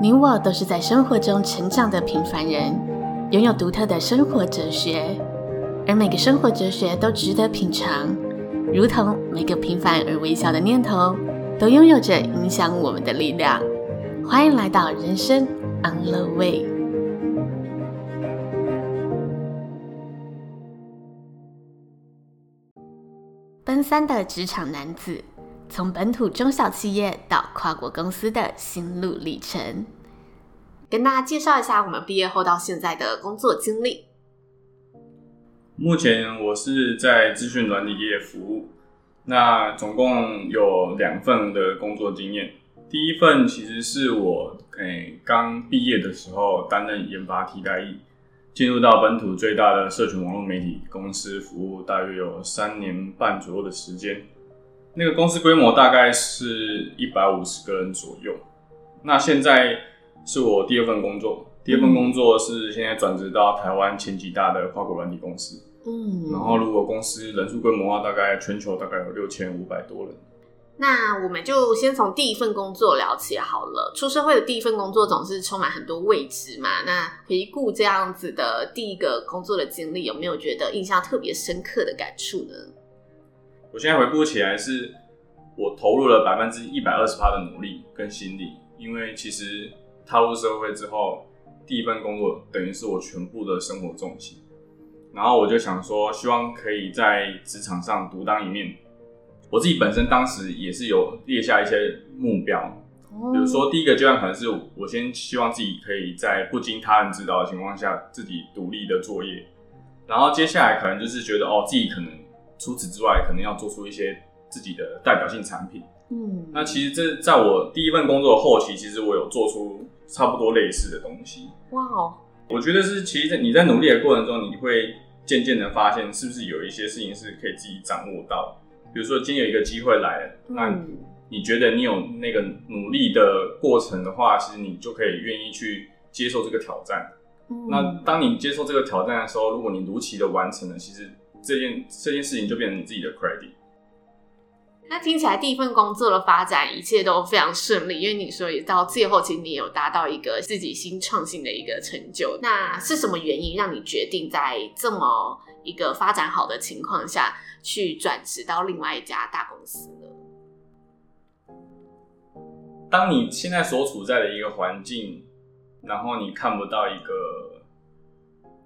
你我都是在生活中成长的平凡人，拥有独特的生活哲学，而每个生活哲学都值得品尝，如同每个平凡而微小的念头，都拥有着影响我们的力量。欢迎来到人生 On the Way。奔三的职场男子。从本土中小企业到跨国公司的心路历程，跟大家介绍一下我们毕业后到现在的工作经历。目前我是在资讯软体业服务，那总共有两份的工作经验。第一份其实是我诶刚毕业的时候担任研发替代役，进入到本土最大的社群网络媒体公司服务，大约有三年半左右的时间。那个公司规模大概是一百五十个人左右。那现在是我第二份工作，第二份工作是现在转职到台湾前几大的跨国软体公司。嗯，然后如果公司人数规模的话，大概全球大概有六千五百多人。那我们就先从第一份工作聊起好了。出社会的第一份工作总是充满很多未知嘛。那回顾这样子的第一个工作的经历，有没有觉得印象特别深刻的感触呢？我现在回顾起来，是我投入了百分之一百二十趴的努力跟心力，因为其实踏入社会之后，第一份工作等于是我全部的生活重心。然后我就想说，希望可以在职场上独当一面。我自己本身当时也是有列下一些目标，比如说第一个阶段可能是我先希望自己可以在不经他人指导的情况下自己独立的作业，然后接下来可能就是觉得哦，自己可能。除此之外，可能要做出一些自己的代表性产品。嗯，那其实这在我第一份工作的后期，其实我有做出差不多类似的东西。哇哦！我觉得是，其实你在努力的过程中，你会渐渐的发现，是不是有一些事情是可以自己掌握到。比如说，今天有一个机会来了，那你觉得你有那个努力的过程的话，其实你就可以愿意去接受这个挑战。嗯，那当你接受这个挑战的时候，如果你如期的完成了，其实。这件这件事情就变成你自己的 credit。那听起来第一份工作的发展一切都非常顺利，因为你说也到最后，其实你有达到一个自己新创新的一个成就。那是什么原因让你决定在这么一个发展好的情况下去转职到另外一家大公司呢？当你现在所处在的一个环境，然后你看不到一个。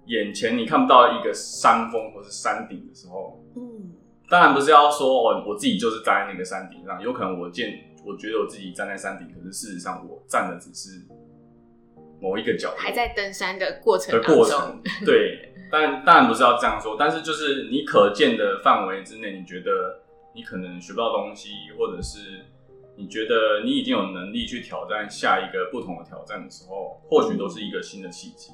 眼前你看不到一个山峰或是山顶的时候，嗯，当然不是要说哦我自己就是站在那个山顶上，有可能我见我觉得我自己站在山顶，可是事实上我站的只是某一个角度，还在登山的过程的过程。对，但当然不是要这样说，但是就是你可见的范围之内，你觉得你可能学不到东西，或者是你觉得你已经有能力去挑战下一个不同的挑战的时候，或许都是一个新的契机。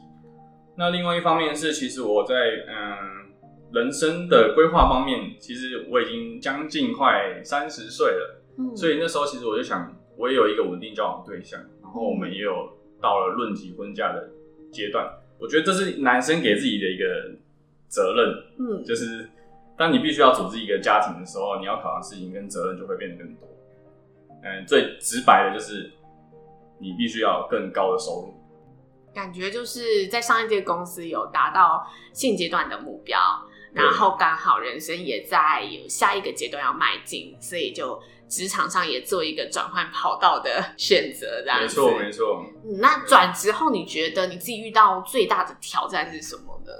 那另外一方面是，其实我在嗯人生的规划方面，其实我已经将近快三十岁了，嗯，所以那时候其实我就想，我也有一个稳定交往对象，然后我们也有到了论及婚嫁的阶段。我觉得这是男生给自己的一个责任，嗯，就是当你必须要组织一个家庭的时候，你要考量事情跟责任就会变得更多。嗯，最直白的就是你必须要有更高的收入。感觉就是在上一届公司有达到现阶段的目标，然后刚好人生也在有下一个阶段要迈进，所以就职场上也做一个转换跑道的 选择，这样子。没错，没错。嗯，那转职后你觉得你自己遇到最大的挑战是什么呢？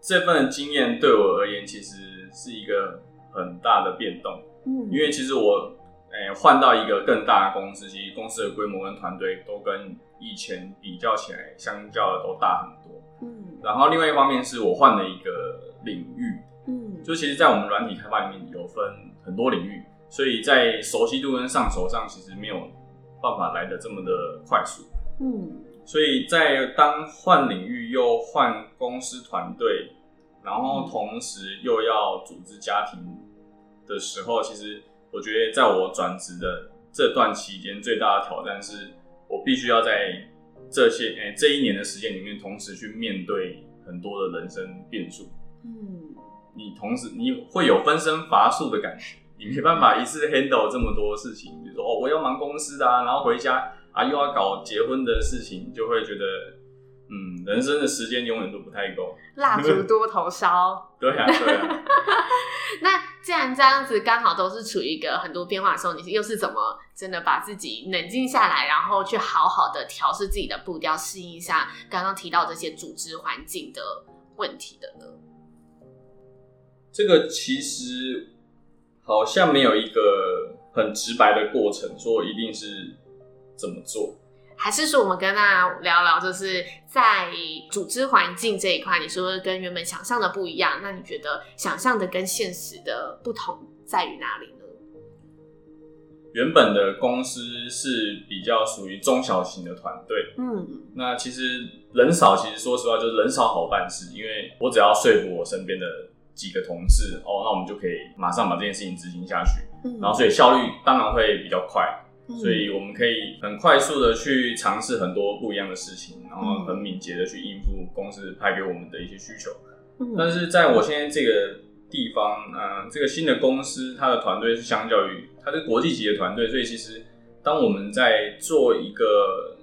这份经验对我而言其实是一个很大的变动，嗯，因为其实我。诶，换到一个更大的公司，其实公司的规模跟团队都跟以前比较起来，相较的都大很多。嗯，然后另外一方面是我换了一个领域，嗯，就其实，在我们软体开发里面有分很多领域，所以在熟悉度跟上手上，其实没有办法来的这么的快速。嗯，所以在当换领域又换公司团队，然后同时又要组织家庭的时候，其实。我觉得在我转职的这段期间，最大的挑战是我必须要在这些诶、欸、这一年的时间里面，同时去面对很多的人生变数。嗯，你同时你会有分身乏术的感觉，你没办法一次 handle 这么多事情。比如说哦，我要忙公司啊，然后回家啊，又要搞结婚的事情，就会觉得，嗯，人生的时间永远都不太够，蜡烛多头烧。对啊，对啊。那既然这样子，刚好都是处于一个很多变化的时候，你又是怎么真的把自己冷静下来，然后去好好的调试自己的步调，适应一下刚刚提到这些组织环境的问题的呢？这个其实好像没有一个很直白的过程，说一定是怎么做。还是说，我们跟大家聊聊，就是在组织环境这一块，你说跟原本想象的不一样，那你觉得想象的跟现实的不同在于哪里呢？原本的公司是比较属于中小型的团队，嗯，那其实人少，其实说实话就是人少好办事，因为我只要说服我身边的几个同事，哦，那我们就可以马上把这件事情执行下去，嗯，然后所以效率当然会比较快。所以我们可以很快速的去尝试很多不一样的事情，然后很敏捷的去应付公司派给我们的一些需求。但是在我现在这个地方，嗯、呃，这个新的公司，它的团队是相较于它是国际级的团队，所以其实当我们在做一个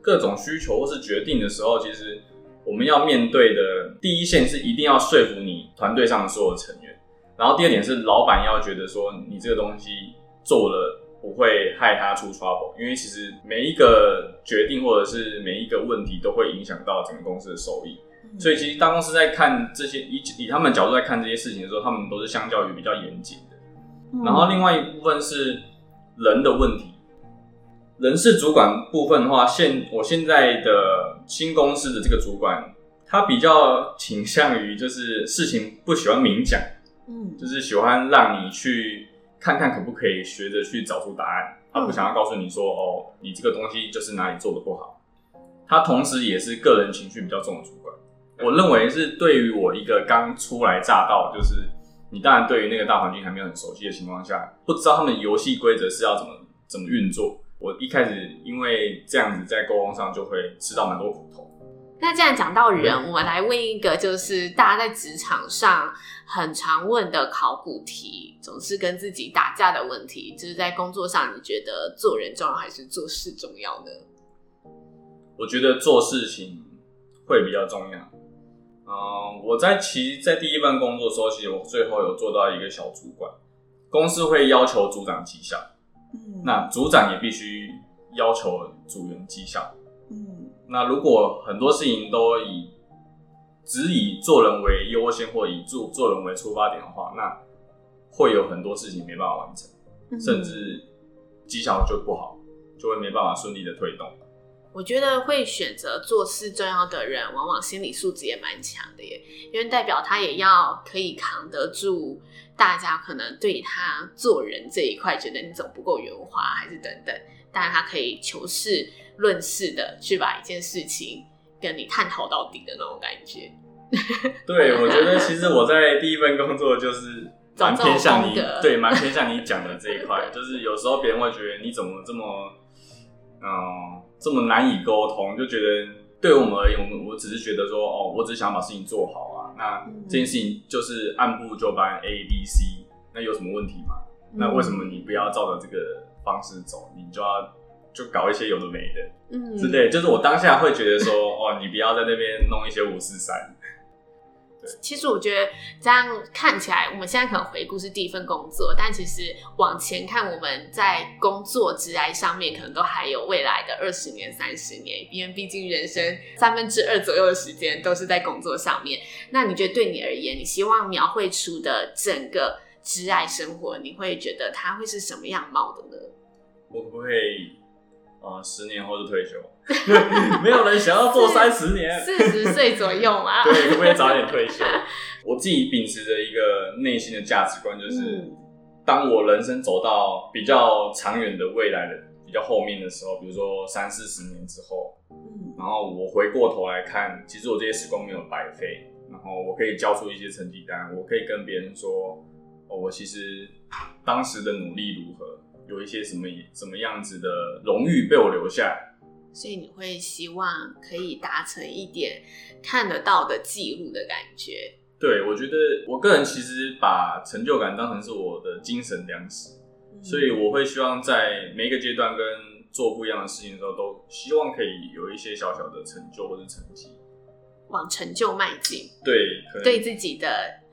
各种需求或是决定的时候，其实我们要面对的第一线是一定要说服你团队上的所有成员，然后第二点是老板要觉得说你这个东西做了。不会害他出 trouble，因为其实每一个决定或者是每一个问题都会影响到整个公司的收益，嗯、所以其实大公司在看这些以以他们角度在看这些事情的时候，他们都是相较于比较严谨的。嗯、然后另外一部分是人的问题，人事主管部分的话，现我现在的新公司的这个主管，他比较倾向于就是事情不喜欢明讲，嗯，就是喜欢让你去。看看可不可以学着去找出答案，他不想要告诉你说，哦，你这个东西就是哪里做的不好。他同时也是个人情绪比较重的主管。我认为是对于我一个刚初来乍到，就是你当然对于那个大环境还没有很熟悉的情况下，不知道他们游戏规则是要怎么怎么运作。我一开始因为这样子在沟通上就会吃到蛮多苦头。那既然讲到人，我们来问一个，就是大家在职场上很常问的考古题，总是跟自己打架的问题，就是在工作上，你觉得做人重要还是做事重要呢？我觉得做事情会比较重要。嗯，我在其在第一份工作的时候，其实我最后有做到一个小主管，公司会要求组长绩效，嗯，那组长也必须要求组员绩效，嗯。那如果很多事情都以只以做人为优先，或以做做人为出发点的话，那会有很多事情没办法完成，嗯、甚至绩效就不好，就会没办法顺利的推动。我觉得会选择做事重要的人，往往心理素质也蛮强的耶，因为代表他也要可以扛得住大家可能对他做人这一块觉得你总不够圆滑，还是等等，但是他可以求事论事的去把一件事情跟你探讨到底的那种感觉。对，我觉得其实我在第一份工作就是蛮偏向你，对，蛮偏向你讲的这一块，就是有时候别人会觉得你怎么这么，嗯、呃，这么难以沟通，就觉得对我们而言，我们我只是觉得说，哦，我只是想把事情做好啊，那这件事情就是按部就班 A B C，那有什么问题吗？那为什么你不要照着这个方式走，你就要？就搞一些有的没的，嗯，之类，就是我当下会觉得说，哦，你不要在那边弄一些五四三。对，其实我觉得这样看起来，我们现在可能回顾是第一份工作，但其实往前看，我们在工作职涯上面，可能都还有未来的二十年、三十年，因为毕竟人生三分之二左右的时间都是在工作上面。那你觉得对你而言，你希望描绘出的整个职涯生活，你会觉得它会是什么样貌的呢？我不会。啊、呃，十年后就退休，没有人想要做三十年，四十岁左右嘛。对，可不可以早点退休？我自己秉持着一个内心的价值观，就是、嗯、当我人生走到比较长远的未来的比较后面的时候，比如说三四十年之后，嗯，然后我回过头来看，其实我这些时光没有白费，然后我可以交出一些成绩单，我可以跟别人说，哦，我其实当时的努力如何。有一些什么什么样子的荣誉被我留下，所以你会希望可以达成一点看得到的记录的感觉。对，我觉得我个人其实把成就感当成是我的精神粮食，嗯、所以我会希望在每一个阶段跟做不一样的事情的时候，都希望可以有一些小小的成就或者成绩，往成就迈进。对，可能对自己的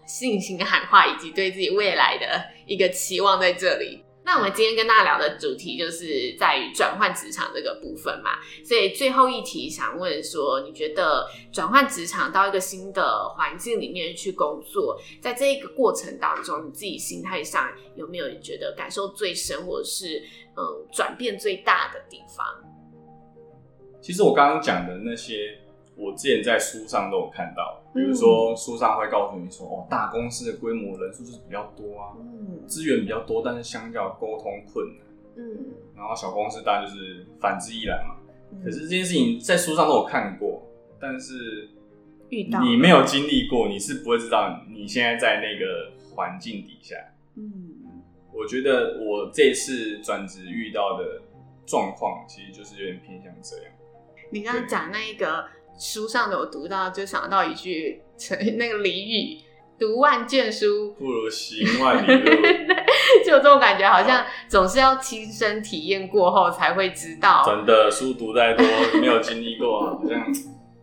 信心喊话，以及对自己未来的一个期望在这里。那我们今天跟大家聊的主题就是在于转换职场这个部分嘛，所以最后一题想问说，你觉得转换职场到一个新的环境里面去工作，在这一个过程当中，你自己心态上有没有觉得感受最深，或者是嗯转变最大的地方？其实我刚刚讲的那些。我之前在书上都有看到，比如说书上会告诉你说，哦，大公司的规模人数就是比较多啊，资源比较多，但是相较沟通困难，嗯，然后小公司当然就是反之亦然嘛。可是这件事情在书上都有看过，但是遇到你没有经历过，你是不会知道你现在在那个环境底下。嗯，我觉得我这次转职遇到的状况，其实就是有点偏向这样。你刚刚讲那一个。书上有读到，就想到一句成那个俚语：“读万卷书不如行万里路。”就有这种感觉，好像总是要亲身体验过后才会知道。真的，书读再多，没有经历过，好像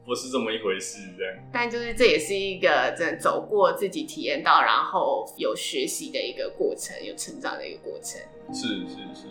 不是这么一回事。这样，但就是这也是一个真的走过自己体验到，然后有学习的一个过程，有成长的一个过程。是是是。